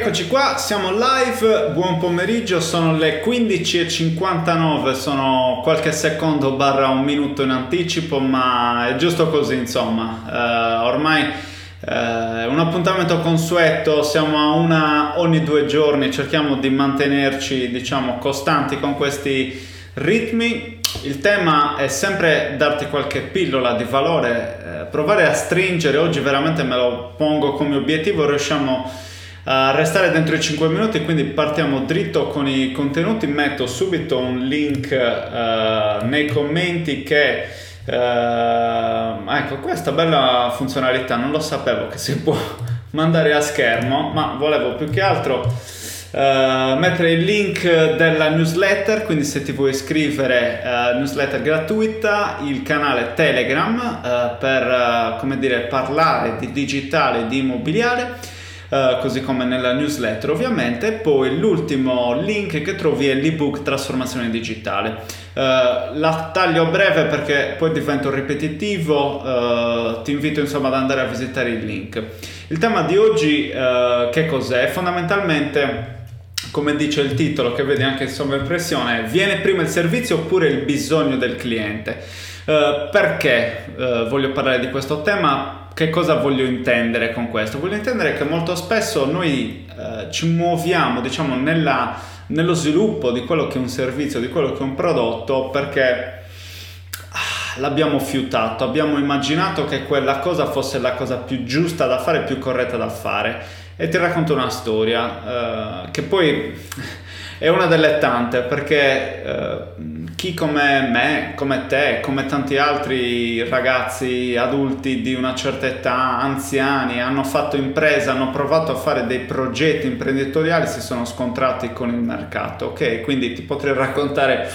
Eccoci qua, siamo live, buon pomeriggio, sono le 15.59, sono qualche secondo barra un minuto in anticipo, ma è giusto così insomma, Eh, ormai eh, un appuntamento consueto, siamo a una ogni due giorni, cerchiamo di mantenerci diciamo costanti con questi ritmi. Il tema è sempre darti qualche pillola di valore, eh, provare a stringere, oggi veramente me lo pongo come obiettivo, riusciamo restare dentro i 5 minuti, quindi partiamo dritto con i contenuti, metto subito un link eh, nei commenti che... eh, ecco, questa bella funzionalità, non lo sapevo che si può mandare a schermo, ma volevo più che altro eh, mettere il link della newsletter, quindi se ti vuoi iscrivere eh, newsletter gratuita, il canale Telegram eh, per, come dire, parlare di digitale, di immobiliare. Uh, così come nella newsletter ovviamente. Poi l'ultimo link che trovi è l'ebook Trasformazione Digitale. Uh, la taglio breve perché poi divento ripetitivo, uh, ti invito insomma ad andare a visitare il link. Il tema di oggi che cos'è? Fondamentalmente come dice il titolo che vedi anche in sovraimpressione, viene prima il servizio oppure il bisogno del cliente? Uh, perché uh, voglio parlare di questo tema? Che cosa voglio intendere con questo? Voglio intendere che molto spesso noi uh, ci muoviamo, diciamo, nella, nello sviluppo di quello che è un servizio, di quello che è un prodotto, perché ah, l'abbiamo fiutato, abbiamo immaginato che quella cosa fosse la cosa più giusta da fare, più corretta da fare. E ti racconto una storia che poi è una delle tante perché eh, chi come me, come te, come tanti altri ragazzi adulti di una certa età, anziani, hanno fatto impresa, hanno provato a fare dei progetti imprenditoriali, si sono scontrati con il mercato, ok? Quindi ti potrei raccontare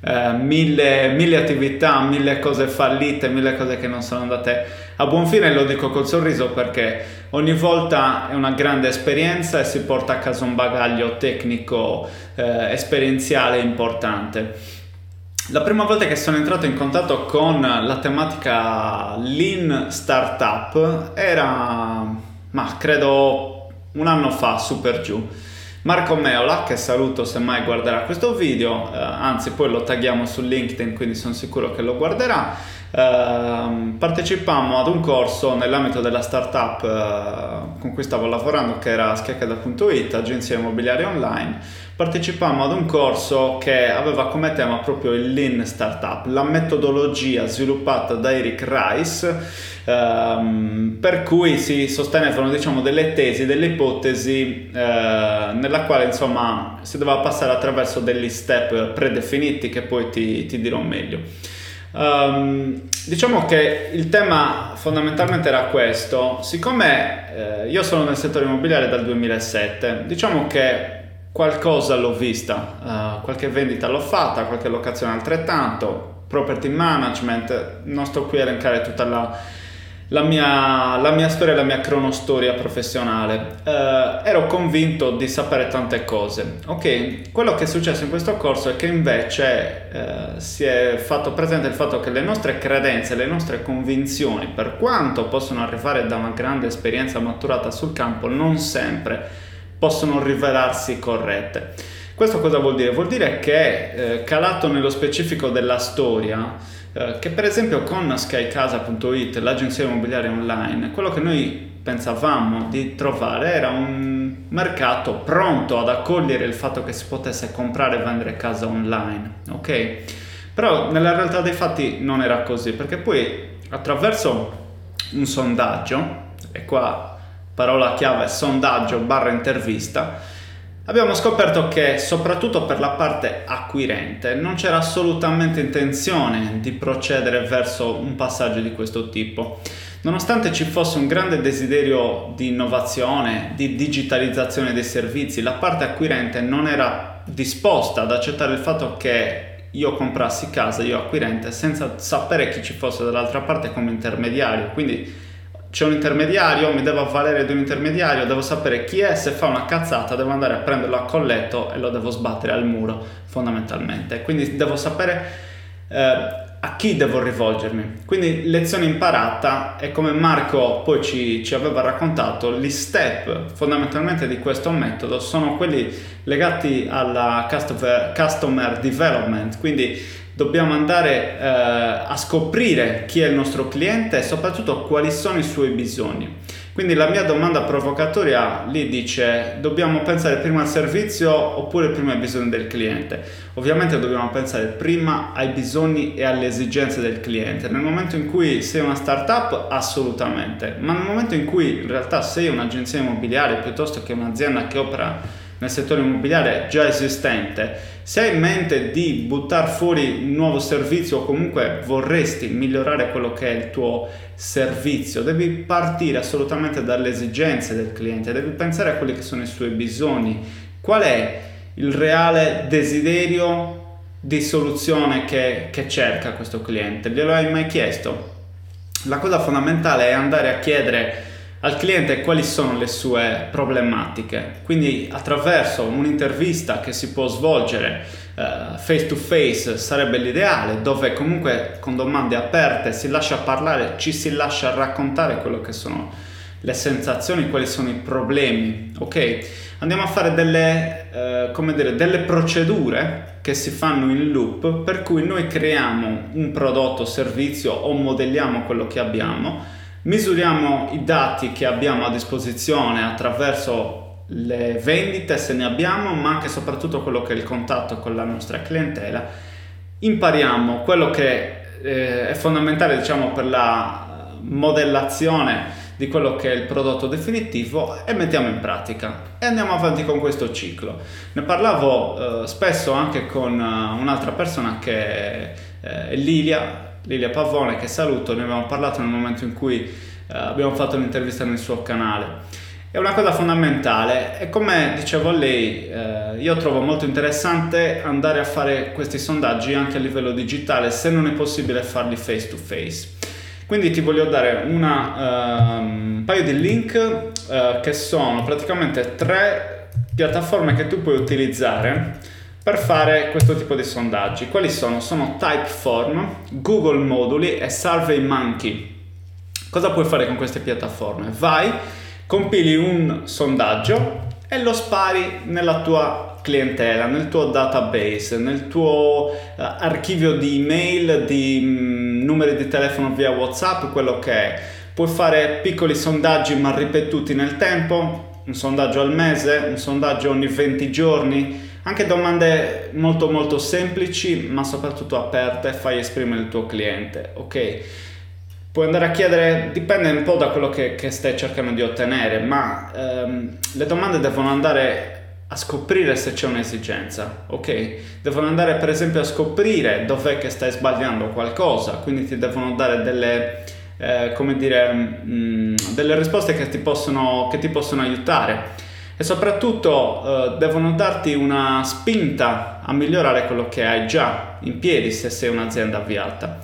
eh, mille, mille attività, mille cose fallite, mille cose che non sono andate a buon fine, lo dico col sorriso perché ogni volta è una grande esperienza e si porta a casa un bagaglio tecnico eh, esperienziale importante. La prima volta che sono entrato in contatto con la tematica Lean Startup era, ma credo un anno fa, super giù. Marco Meola, che saluto se mai guarderà questo video, eh, anzi poi lo tagghiamo su LinkedIn, quindi sono sicuro che lo guarderà. Eh, partecipammo ad un corso nell'ambito della startup eh, con cui stavo lavorando, che era schiaccheda.it, agenzia immobiliare online partecipammo ad un corso che aveva come tema proprio il Lean Startup, la metodologia sviluppata da Eric Rice, ehm, per cui si sostenevano diciamo, delle tesi, delle ipotesi eh, nella quale insomma si doveva passare attraverso degli step predefiniti che poi ti, ti dirò meglio. Um, diciamo che il tema fondamentalmente era questo, siccome eh, io sono nel settore immobiliare dal 2007, diciamo che qualcosa l'ho vista, uh, qualche vendita l'ho fatta, qualche locazione altrettanto, property management, non sto qui a elencare tutta la, la mia, la mia storia, la mia cronostoria professionale. Eh, ero convinto di sapere tante cose. Ok, quello che è successo in questo corso è che invece eh, si è fatto presente il fatto che le nostre credenze, le nostre convinzioni, per quanto possono arrivare da una grande esperienza maturata sul campo, non sempre possono rivelarsi corrette. Questo cosa vuol dire? Vuol dire che eh, calato nello specifico della storia, eh, che per esempio con skycasa.it, l'agenzia immobiliare online, quello che noi pensavamo di trovare era un mercato pronto ad accogliere il fatto che si potesse comprare e vendere casa online, ok? Però nella realtà dei fatti non era così, perché poi attraverso un sondaggio, e qua parola chiave sondaggio barra intervista, Abbiamo scoperto che soprattutto per la parte acquirente non c'era assolutamente intenzione di procedere verso un passaggio di questo tipo. Nonostante ci fosse un grande desiderio di innovazione, di digitalizzazione dei servizi, la parte acquirente non era disposta ad accettare il fatto che io comprassi casa, io acquirente, senza sapere chi ci fosse dall'altra parte come intermediario. Quindi c'è un intermediario, mi devo avvalere di un intermediario, devo sapere chi è, se fa una cazzata devo andare a prenderlo a colletto e lo devo sbattere al muro fondamentalmente. Quindi devo sapere eh, a chi devo rivolgermi. Quindi lezione imparata e come Marco poi ci, ci aveva raccontato, gli step fondamentalmente di questo metodo sono quelli legati alla customer, customer development, quindi dobbiamo andare eh, a scoprire chi è il nostro cliente e soprattutto quali sono i suoi bisogni. Quindi la mia domanda provocatoria lì dice dobbiamo pensare prima al servizio oppure prima ai bisogni del cliente? Ovviamente dobbiamo pensare prima ai bisogni e alle esigenze del cliente. Nel momento in cui sei una startup assolutamente, ma nel momento in cui in realtà sei un'agenzia immobiliare piuttosto che un'azienda che opera nel settore immobiliare già esistente, se hai in mente di buttare fuori un nuovo servizio o comunque vorresti migliorare quello che è il tuo servizio, devi partire assolutamente dalle esigenze del cliente, devi pensare a quelli che sono i suoi bisogni, qual è il reale desiderio di soluzione che, che cerca questo cliente. Glielo hai mai chiesto? La cosa fondamentale è andare a chiedere al cliente quali sono le sue problematiche. Quindi attraverso un'intervista che si può svolgere face to face sarebbe l'ideale, dove comunque con domande aperte si lascia parlare, ci si lascia raccontare quello che sono le sensazioni, quali sono i problemi. Ok? Andiamo a fare delle, uh, come dire, delle procedure che si fanno in loop per cui noi creiamo un prodotto, servizio o modelliamo quello che abbiamo misuriamo i dati che abbiamo a disposizione attraverso le vendite se ne abbiamo, ma anche e soprattutto quello che è il contatto con la nostra clientela. Impariamo quello che eh, è fondamentale diciamo, per la modellazione di quello che è il prodotto definitivo e mettiamo in pratica e andiamo avanti con questo ciclo. Ne parlavo eh, spesso anche con uh, un'altra persona che eh, è Lilia, Lilia Pavone che saluto, ne abbiamo parlato nel momento in cui eh, abbiamo fatto un'intervista nel suo canale. È una cosa fondamentale e come dicevo a lei, eh, io trovo molto interessante andare a fare questi sondaggi anche a livello digitale se non è possibile farli face to face. Quindi ti voglio dare una, uh, un paio di link uh, che sono praticamente tre piattaforme che tu puoi utilizzare per fare questo tipo di sondaggi. Quali sono? Sono Typeform, Google Moduli e SurveyMonkey. Cosa puoi fare con queste piattaforme? Vai, compili un sondaggio e lo spari nella tua clientela, nel tuo database, nel tuo uh, archivio di email, di um, numeri di telefono via WhatsApp, quello che è. Puoi fare piccoli sondaggi ma ripetuti nel tempo, un sondaggio al mese, un sondaggio ogni 20 giorni, anche domande molto molto semplici ma soprattutto aperte, fai esprimere il tuo cliente, ok? Puoi andare a chiedere, dipende un po' da quello che, che stai cercando di ottenere, ma ehm, le domande devono andare a scoprire se c'è un'esigenza, ok? Devono andare per esempio a scoprire dov'è che stai sbagliando qualcosa, quindi ti devono dare delle, eh, come dire, mh, mm, delle risposte che ti possono, che ti possono aiutare e soprattutto eh, devono darti una spinta a migliorare quello che hai già in piedi se sei un'azienda avviata.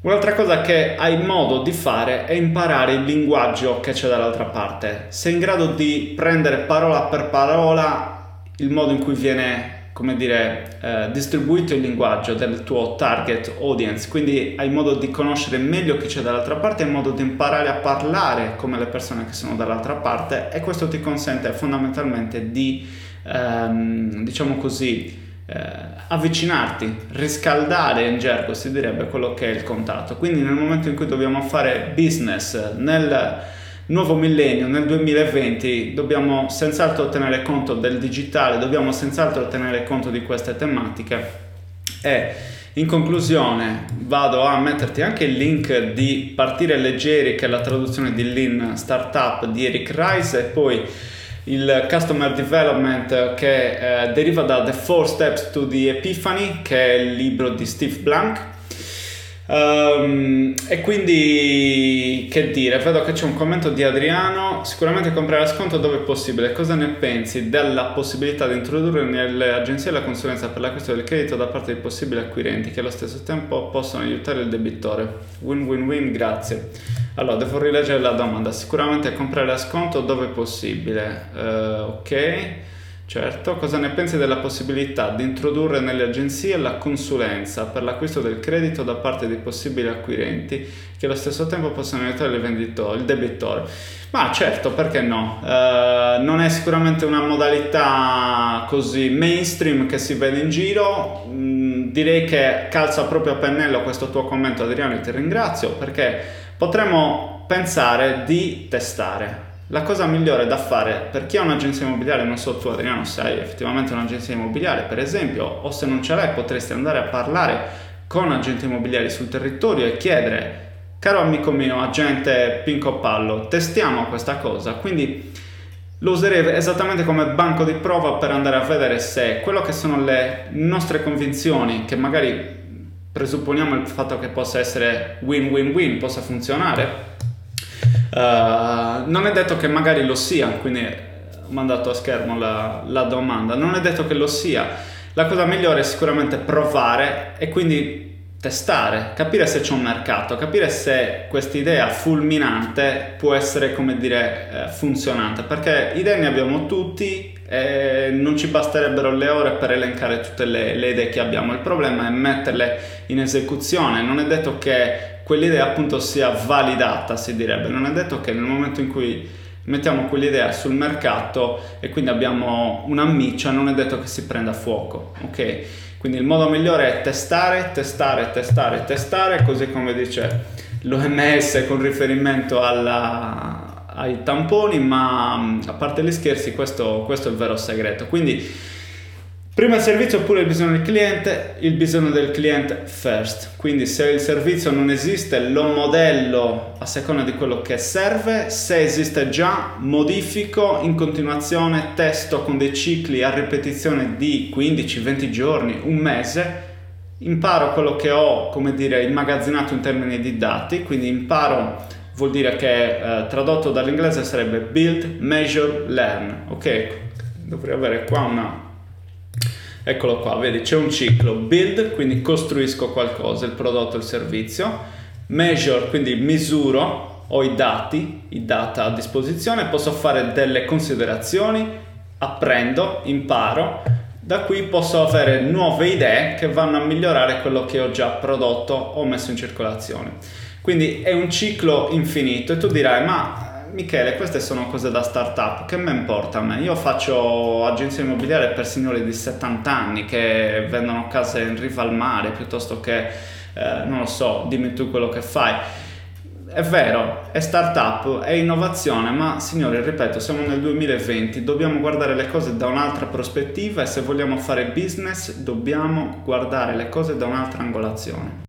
Un'altra cosa che hai modo di fare è imparare il linguaggio che c'è dall'altra parte. Sei in grado di prendere parola per parola il modo in cui viene come dire, eh, distribuito il linguaggio del tuo target audience, quindi hai modo di conoscere meglio chi c'è dall'altra parte, hai modo di imparare a parlare come le persone che sono dall'altra parte e questo ti consente fondamentalmente di, ehm, diciamo così, eh, avvicinarti, riscaldare in gergo si direbbe quello che è il contatto. Quindi nel momento in cui dobbiamo fare business nel nuovo millennio, nel 2020, dobbiamo senz'altro tenere conto del digitale, dobbiamo senz'altro tenere conto di queste tematiche. E in conclusione vado a metterti anche il link di Partire Leggeri che è la traduzione di Lean Startup di Eric Rice e poi il Customer Development che eh, deriva da The Four Steps to the Epiphany che è il libro di Steve Blank Um, e quindi che dire, vedo che c'è un commento di Adriano, sicuramente comprare sconto dove è possibile, cosa ne pensi della possibilità di introdurre nelle agenzie la consulenza per l'acquisto del credito da parte di possibili acquirenti che allo stesso tempo possono aiutare il debitore? Win win win, grazie. Allora, devo rileggere la domanda, sicuramente comprare a sconto dove è possibile, uh, ok. Certo, cosa ne pensi della possibilità di introdurre nelle agenzie la consulenza per l'acquisto del credito da parte di possibili acquirenti che allo stesso tempo possono aiutare il debitore? Ma certo, perché no? Uh, non è sicuramente una modalità così mainstream che si vede in giro. Mm, direi che calza proprio a pennello questo tuo commento Adriano e ti ringrazio perché potremmo pensare di testare la cosa migliore da fare per chi ha un'agenzia immobiliare, non so tu Adriano se hai effettivamente un'agenzia immobiliare per esempio, o se non ce l'hai potresti andare a parlare con agenti immobiliari sul territorio e chiedere, caro amico mio, agente Pinco Pallo, testiamo questa cosa, quindi lo userei esattamente come banco di prova per andare a vedere se quello che sono le nostre convinzioni, che magari presupponiamo il fatto che possa essere win-win-win, possa funzionare, Uh, non è detto che magari lo sia, quindi ho mandato a schermo la, la domanda, non è detto che lo sia. La cosa migliore è sicuramente provare e quindi testare, capire se c'è un mercato, capire se questa idea fulminante può essere, come dire, eh, funzionante, perché idee ne abbiamo tutti e non ci basterebbero le ore per elencare tutte le, le idee che abbiamo, il problema è metterle in esecuzione, non è detto che quell'idea appunto sia validata, si direbbe. Non è detto che nel momento in cui mettiamo quell'idea sul mercato e quindi abbiamo una miccia, non è detto che si prenda fuoco, ok? Quindi il modo migliore è testare, testare, testare, testare, così come dice l'OMS con riferimento alla, ai tamponi, ma a parte gli scherzi questo, questo è il vero segreto. Quindi Prima il servizio oppure il bisogno del cliente, il bisogno del cliente first. Quindi se il servizio non esiste lo modello a seconda di quello che serve, se esiste già modifico in continuazione, testo con dei cicli a ripetizione di 15-20 giorni, un mese, imparo quello che ho, come dire, immagazzinato in termini di dati, quindi imparo vuol dire che eh, tradotto dall'inglese sarebbe build, measure, learn. Ok, dovrei avere qua una Eccolo qua, vedi, c'è un ciclo build, quindi costruisco qualcosa, il prodotto, il servizio, measure, quindi misuro, ho i dati, i data a disposizione, posso fare delle considerazioni, apprendo, imparo, da qui posso avere nuove idee che vanno a migliorare quello che ho già prodotto o messo in circolazione. Quindi è un ciclo infinito e tu dirai, ma Michele, queste sono cose da startup, che me importa a me? Io faccio agenzia immobiliare per signori di 70 anni che vendono case in riva al mare piuttosto che, eh, non lo so, dimmi tu quello che fai. È vero, è startup, è innovazione, ma signori, ripeto, siamo nel 2020, dobbiamo guardare le cose da un'altra prospettiva e se vogliamo fare business dobbiamo guardare le cose da un'altra angolazione.